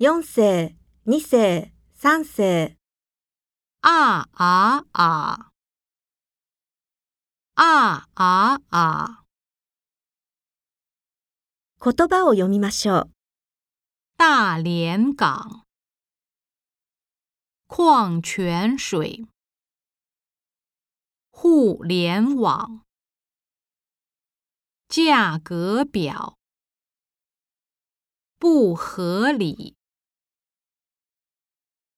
四声、二声、三声。啊啊啊！啊啊啊！言葉を読みましょう。大连港、矿泉水、互联网、价格表、不合理。